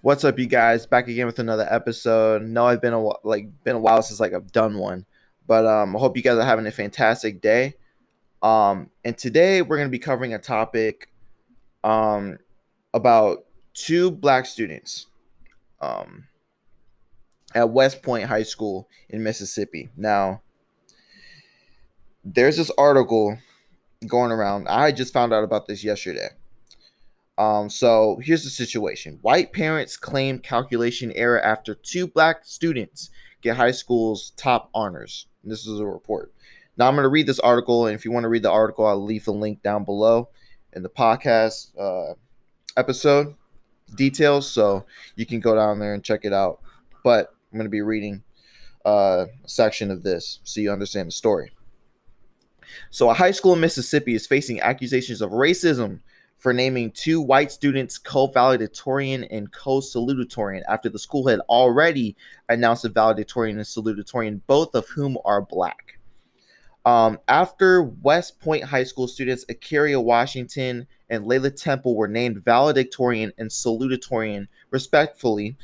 What's up, you guys? Back again with another episode. No, I've been a like been a while since like I've done one, but um, I hope you guys are having a fantastic day. Um, and today we're gonna be covering a topic, um, about two black students, um, at West Point High School in Mississippi. Now, there's this article going around. I just found out about this yesterday um, so here's the situation white parents claim calculation error after two black students get high school's top honors. This is a report. Now I'm going to read this article, and if you want to read the article, I'll leave the link down below in the podcast uh, episode details, so you can go down there and check it out. But I'm going to be reading uh, a section of this so you understand the story. So, a high school in Mississippi is facing accusations of racism for naming two white students co-valedictorian and co-salutatorian after the school had already announced a valedictorian and salutatorian, both of whom are black. Um, after West Point High School students Akaria Washington and Layla Temple were named valedictorian and salutatorian, respectfully,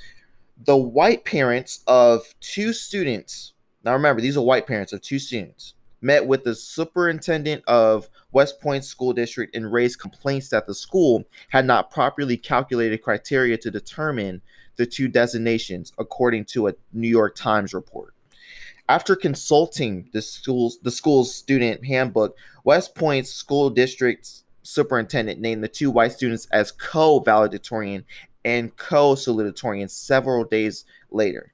the white parents of two students. Now remember, these are white parents of two students met with the superintendent of West Point School District and raised complaints that the school had not properly calculated criteria to determine the two designations, according to a New York Times report. After consulting the school's the school's student handbook, West Point's school district's superintendent named the two white students as co-valedictorian and co-salutatorian several days later.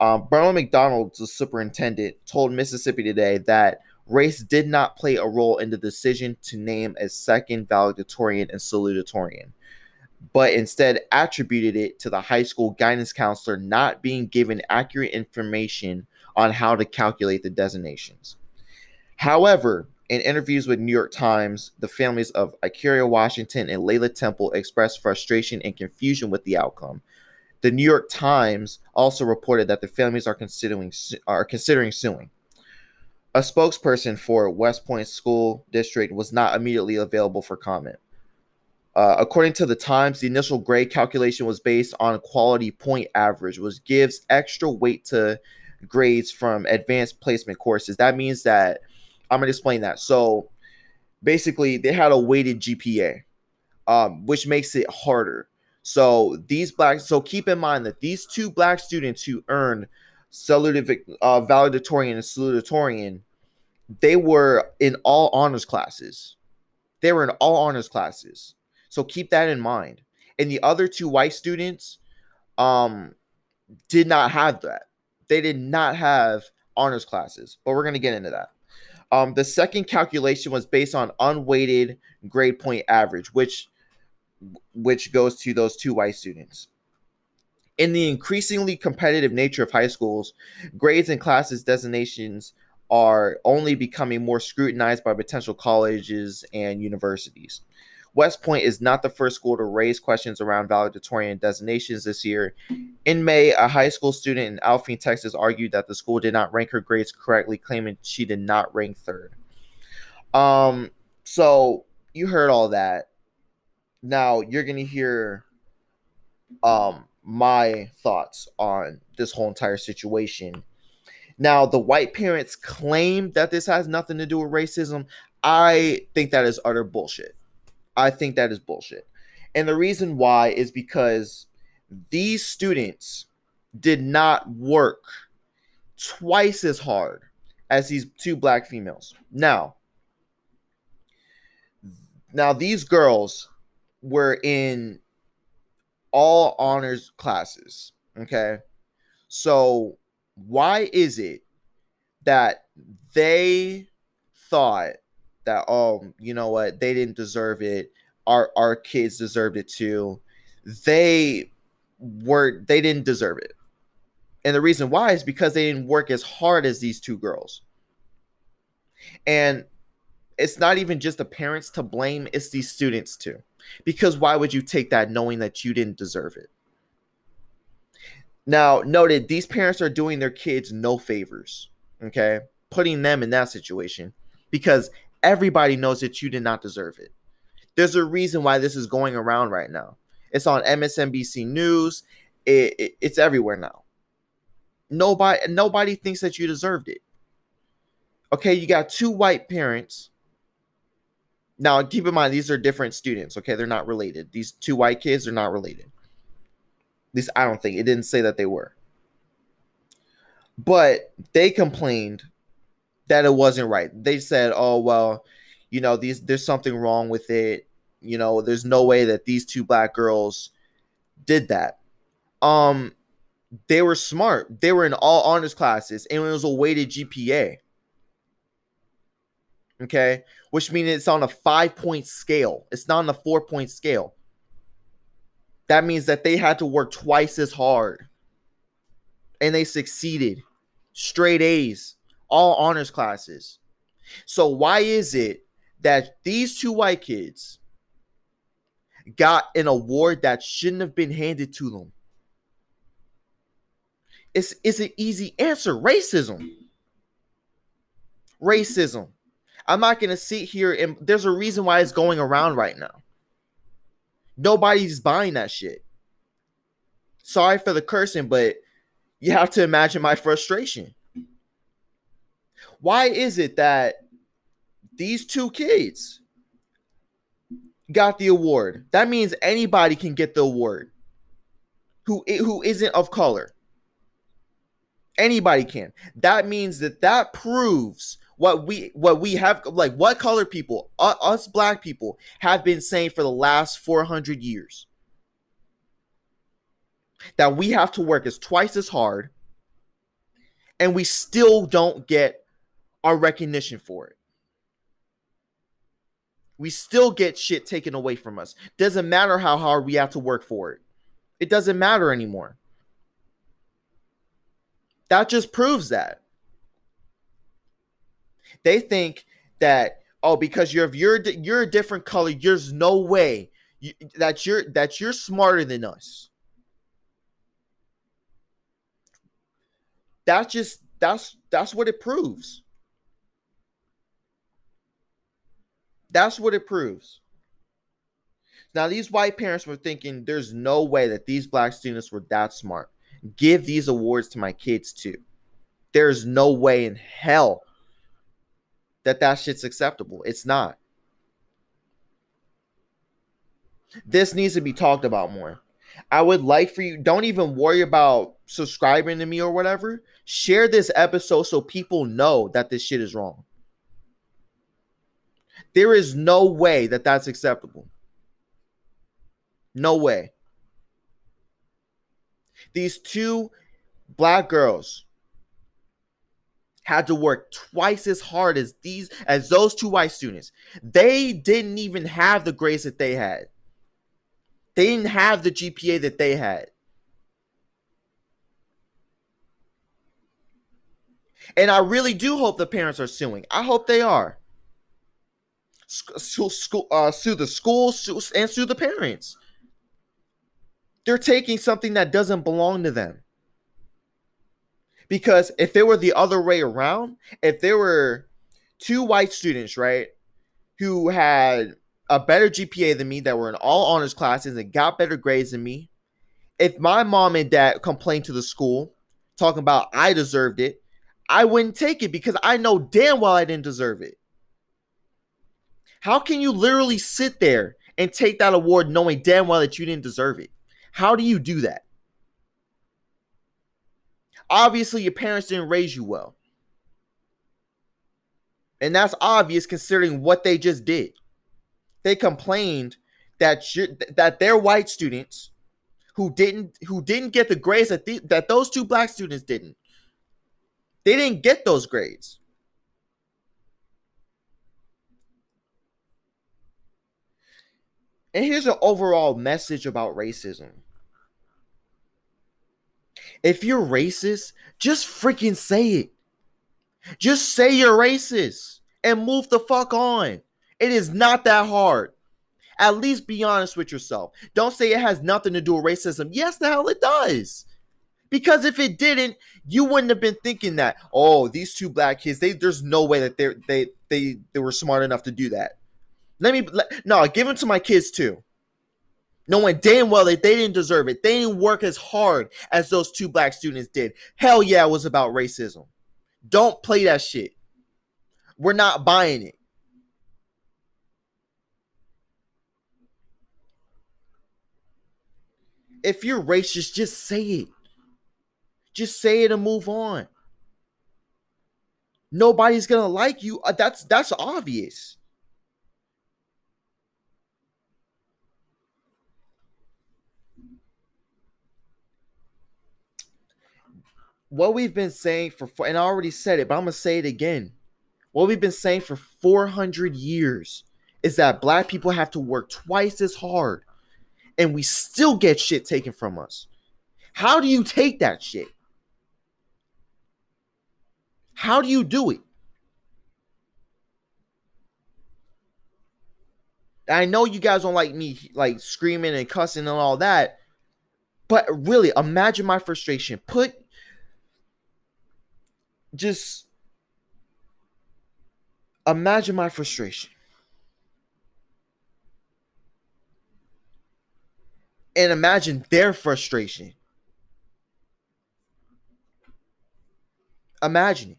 Um, McDonald, the superintendent, told Mississippi Today that race did not play a role in the decision to name a second valedictorian and salutatorian, but instead attributed it to the high school guidance counselor not being given accurate information on how to calculate the designations. However, in interviews with New York Times, the families of Akaria Washington and Layla Temple expressed frustration and confusion with the outcome, the New York Times also reported that the families are considering are considering suing. A spokesperson for West Point School District was not immediately available for comment. Uh, according to the Times, the initial grade calculation was based on quality point average, which gives extra weight to grades from advanced placement courses. That means that I'm going to explain that. So basically, they had a weighted GPA, um, which makes it harder. So these black, so keep in mind that these two black students who earned salutatorian, uh, valedictorian and salutatorian, they were in all honors classes. They were in all honors classes. So keep that in mind. And the other two white students, um, did not have that. They did not have honors classes, but we're gonna get into that. Um, the second calculation was based on unweighted grade point average, which which goes to those two white students. In the increasingly competitive nature of high schools, grades and classes designations are only becoming more scrutinized by potential colleges and universities. West Point is not the first school to raise questions around valedictorian designations this year. In May, a high school student in Alpine, Texas, argued that the school did not rank her grades correctly, claiming she did not rank third. Um, so you heard all that. Now you're gonna hear um my thoughts on this whole entire situation. Now, the white parents claim that this has nothing to do with racism. I think that is utter bullshit. I think that is bullshit. And the reason why is because these students did not work twice as hard as these two black females. Now, now these girls were in all honors classes. Okay. So why is it that they thought that oh you know what they didn't deserve it our our kids deserved it too they were they didn't deserve it and the reason why is because they didn't work as hard as these two girls and it's not even just the parents to blame it's these students too because why would you take that knowing that you didn't deserve it? Now, noted, these parents are doing their kids no favors, okay? Putting them in that situation because everybody knows that you did not deserve it. There's a reason why this is going around right now. It's on MSNBC News. It, it, it's everywhere now. Nobody nobody thinks that you deserved it. Okay, you got two white parents. Now, keep in mind these are different students. Okay, they're not related. These two white kids are not related. At least I don't think it didn't say that they were. But they complained that it wasn't right. They said, "Oh well, you know, these there's something wrong with it. You know, there's no way that these two black girls did that." Um they were smart. They were in all honors classes and it was a weighted GPA. Okay, which means it's on a 5-point scale. It's not on a 4-point scale. That means that they had to work twice as hard. And they succeeded. Straight A's, all honors classes. So why is it that these two white kids got an award that shouldn't have been handed to them? It's, it's an easy answer racism. Racism. I'm not going to sit here and there's a reason why it's going around right now. Nobody's buying that shit. Sorry for the cursing, but you have to imagine my frustration. Why is it that these two kids got the award? That means anybody can get the award who who isn't of color. Anybody can. That means that that proves what we what we have like what color people us black people have been saying for the last 400 years. That we have to work as twice as hard and we still don't get our recognition for it. We still get shit taken away from us. Doesn't matter how hard we have to work for it. It doesn't matter anymore. That just proves that. They think that oh because you're you're you're a different color, there's no way you, that you're that you're smarter than us. That's just that's that's what it proves. That's what it proves. Now, these white parents were thinking there's no way that these black students were that smart give these awards to my kids too. There's no way in hell that that shit's acceptable. It's not. This needs to be talked about more. I would like for you, don't even worry about subscribing to me or whatever. Share this episode so people know that this shit is wrong. There is no way that that's acceptable. No way these two black girls had to work twice as hard as these as those two white students. They didn't even have the grades that they had. They didn't have the GPA that they had. And I really do hope the parents are suing. I hope they are. Sue, sue, uh, sue the schools sue, and sue the parents. They're taking something that doesn't belong to them. Because if it were the other way around, if there were two white students, right, who had a better GPA than me, that were in all honors classes and got better grades than me, if my mom and dad complained to the school talking about I deserved it, I wouldn't take it because I know damn well I didn't deserve it. How can you literally sit there and take that award knowing damn well that you didn't deserve it? How do you do that? Obviously, your parents didn't raise you well. And that's obvious considering what they just did. They complained that that their white students who didn't who didn't get the grades that the, that those two black students didn't. They didn't get those grades. And here's an overall message about racism. If you're racist, just freaking say it. Just say you're racist and move the fuck on. It is not that hard. At least be honest with yourself. Don't say it has nothing to do with racism. Yes, the hell it does. Because if it didn't, you wouldn't have been thinking that. Oh, these two black kids, they there's no way that they they they they were smart enough to do that. Let me let, no, give them to my kids too. Knowing damn well that they didn't deserve it. They didn't work as hard as those two black students did. Hell yeah, it was about racism. Don't play that shit. We're not buying it. If you're racist, just say it. Just say it and move on. Nobody's gonna like you. Uh, that's that's obvious. What we've been saying for, and I already said it, but I'm gonna say it again. What we've been saying for 400 years is that black people have to work twice as hard and we still get shit taken from us. How do you take that shit? How do you do it? I know you guys don't like me like screaming and cussing and all that, but really imagine my frustration. Put just imagine my frustration. And imagine their frustration. Imagine it.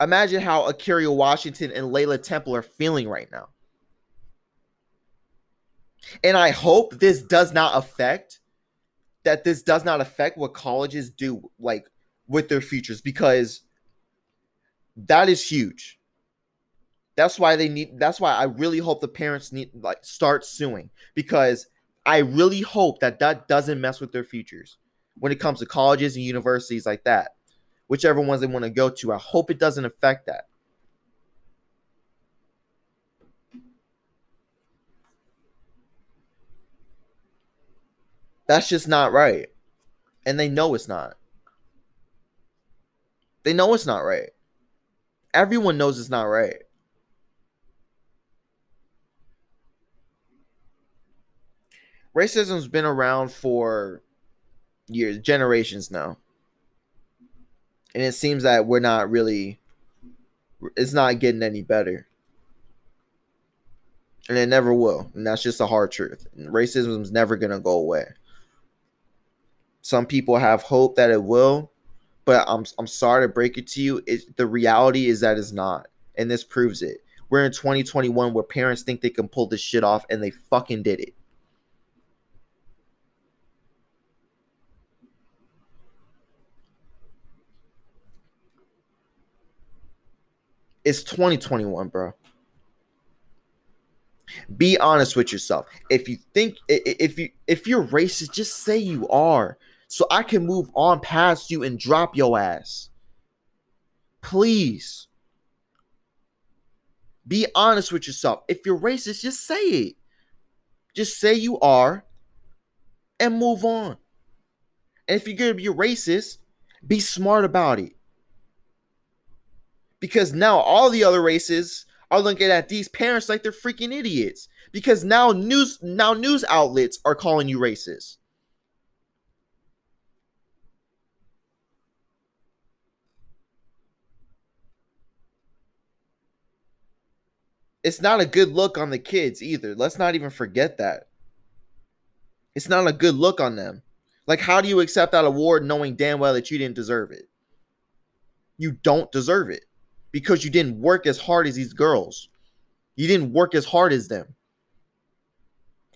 Imagine how Akira Washington and Layla Temple are feeling right now. And I hope this does not affect that this does not affect what colleges do like with their futures because that is huge. That's why they need that's why I really hope the parents need like start suing because I really hope that that doesn't mess with their futures when it comes to colleges and universities like that. Whichever ones they want to go to, I hope it doesn't affect that. That's just not right. And they know it's not. They know it's not right. Everyone knows it's not right. Racism's been around for years, generations now. And it seems that we're not really it's not getting any better. And it never will. And that's just a hard truth. Racism is never going to go away. Some people have hope that it will, but I'm I'm sorry to break it to you. It, the reality is that it's not, and this proves it. We're in 2021 where parents think they can pull this shit off, and they fucking did it. It's 2021, bro. Be honest with yourself. If you think if you if you're racist, just say you are so I can move on past you and drop your ass. Please. Be honest with yourself. If you're racist, just say it. Just say you are and move on. And if you're going to be racist, be smart about it. Because now all the other races are looking at these parents like they're freaking idiots. Because now news now news outlets are calling you racist. It's not a good look on the kids either. Let's not even forget that. It's not a good look on them. Like, how do you accept that award knowing damn well that you didn't deserve it? You don't deserve it because you didn't work as hard as these girls. You didn't work as hard as them.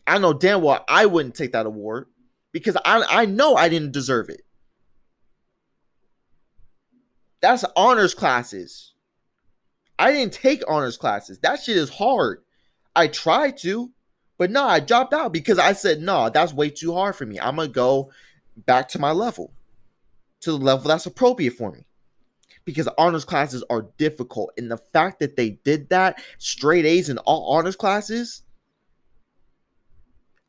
I know damn well I wouldn't take that award because I, I know I didn't deserve it. That's honors classes. I didn't take honors classes. That shit is hard. I tried to, but no, I dropped out because I said, no, that's way too hard for me. I'm going to go back to my level, to the level that's appropriate for me. Because honors classes are difficult. And the fact that they did that, straight A's in all honors classes,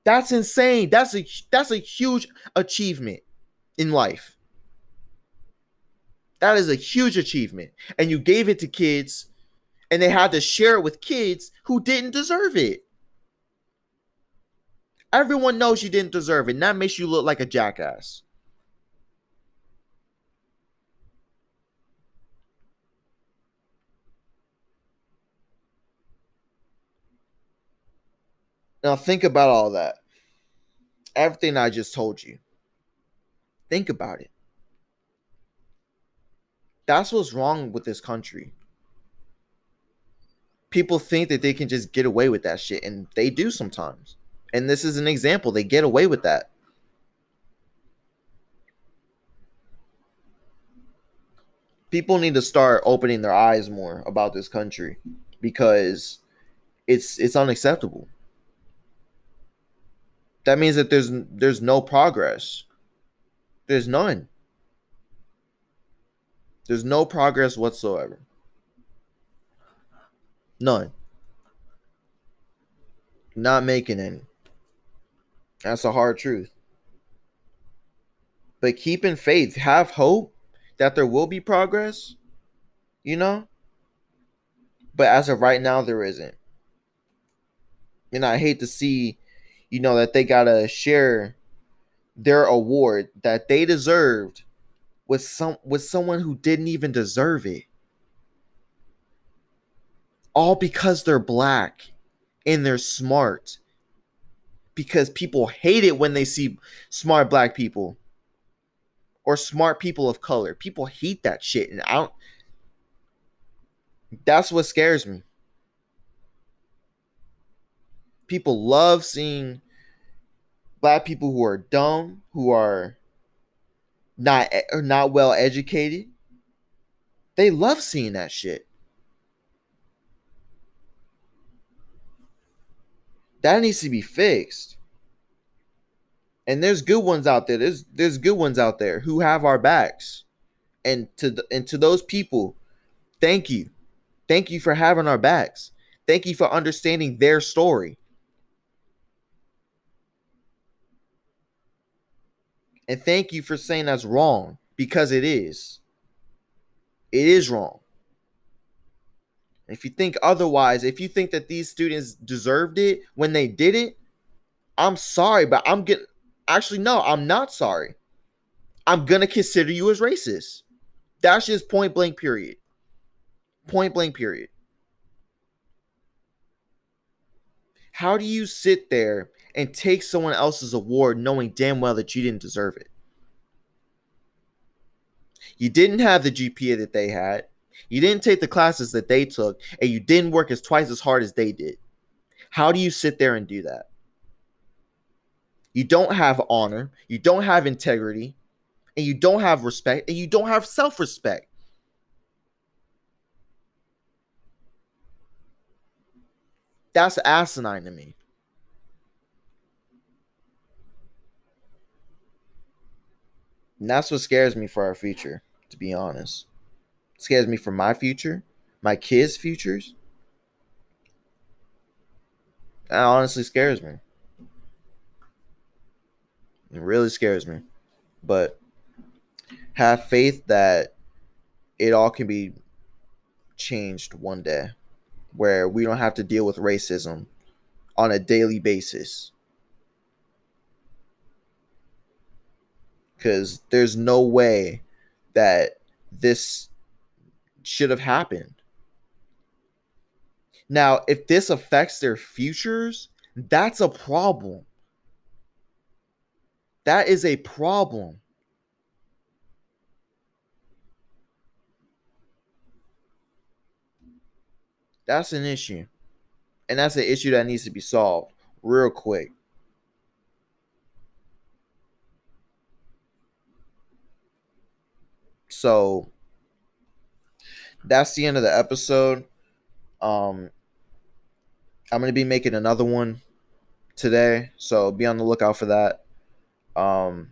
that's insane. That's a that's a huge achievement in life. That is a huge achievement. And you gave it to kids and they had to share it with kids who didn't deserve it. Everyone knows you didn't deserve it, and that makes you look like a jackass. Now think about all that. Everything I just told you. Think about it. That's what's wrong with this country. People think that they can just get away with that shit, and they do sometimes. And this is an example. They get away with that. People need to start opening their eyes more about this country because it's it's unacceptable. That means that there's there's no progress. There's none. There's no progress whatsoever. None. Not making any. That's a hard truth. But keep in faith, have hope that there will be progress, you know? But as of right now, there isn't. And I hate to see, you know, that they got to share their award that they deserved with some with someone who didn't even deserve it. All because they're black and they're smart. Because people hate it when they see smart black people or smart people of color. People hate that shit and I don't that's what scares me. People love seeing black people who are dumb, who are not eh, not well educated. They love seeing that shit. That needs to be fixed. And there's good ones out there. There's there's good ones out there who have our backs. And to the, and to those people, thank you. Thank you for having our backs. Thank you for understanding their story. And thank you for saying that's wrong because it is. It is wrong. If you think otherwise, if you think that these students deserved it when they did it, I'm sorry, but I'm getting actually no, I'm not sorry. I'm gonna consider you as racist. That's just point blank, period. Point blank, period. How do you sit there and take someone else's award knowing damn well that you didn't deserve it? You didn't have the GPA that they had. You didn't take the classes that they took, and you didn't work as twice as hard as they did. How do you sit there and do that? You don't have honor, you don't have integrity, and you don't have respect, and you don't have self respect. That's asinine to me. And that's what scares me for our future, to be honest. Scares me for my future, my kids' futures. That honestly scares me. It really scares me. But have faith that it all can be changed one day where we don't have to deal with racism on a daily basis. Because there's no way that this should have happened. Now, if this affects their futures, that's a problem. That is a problem. That's an issue. And that's an issue that needs to be solved real quick. So that's the end of the episode. Um I'm to be making another one today, so be on the lookout for that. Um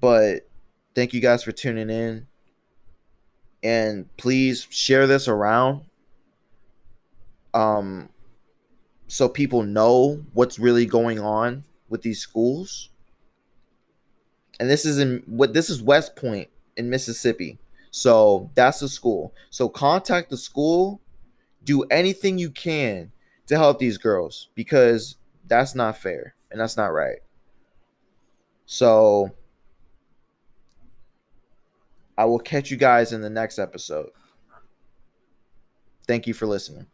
but thank you guys for tuning in and please share this around um, so people know what's really going on with these schools. And this is in what this is West Point in Mississippi. So that's the school. So contact the school, do anything you can to help these girls because that's not fair and that's not right. So I will catch you guys in the next episode. Thank you for listening.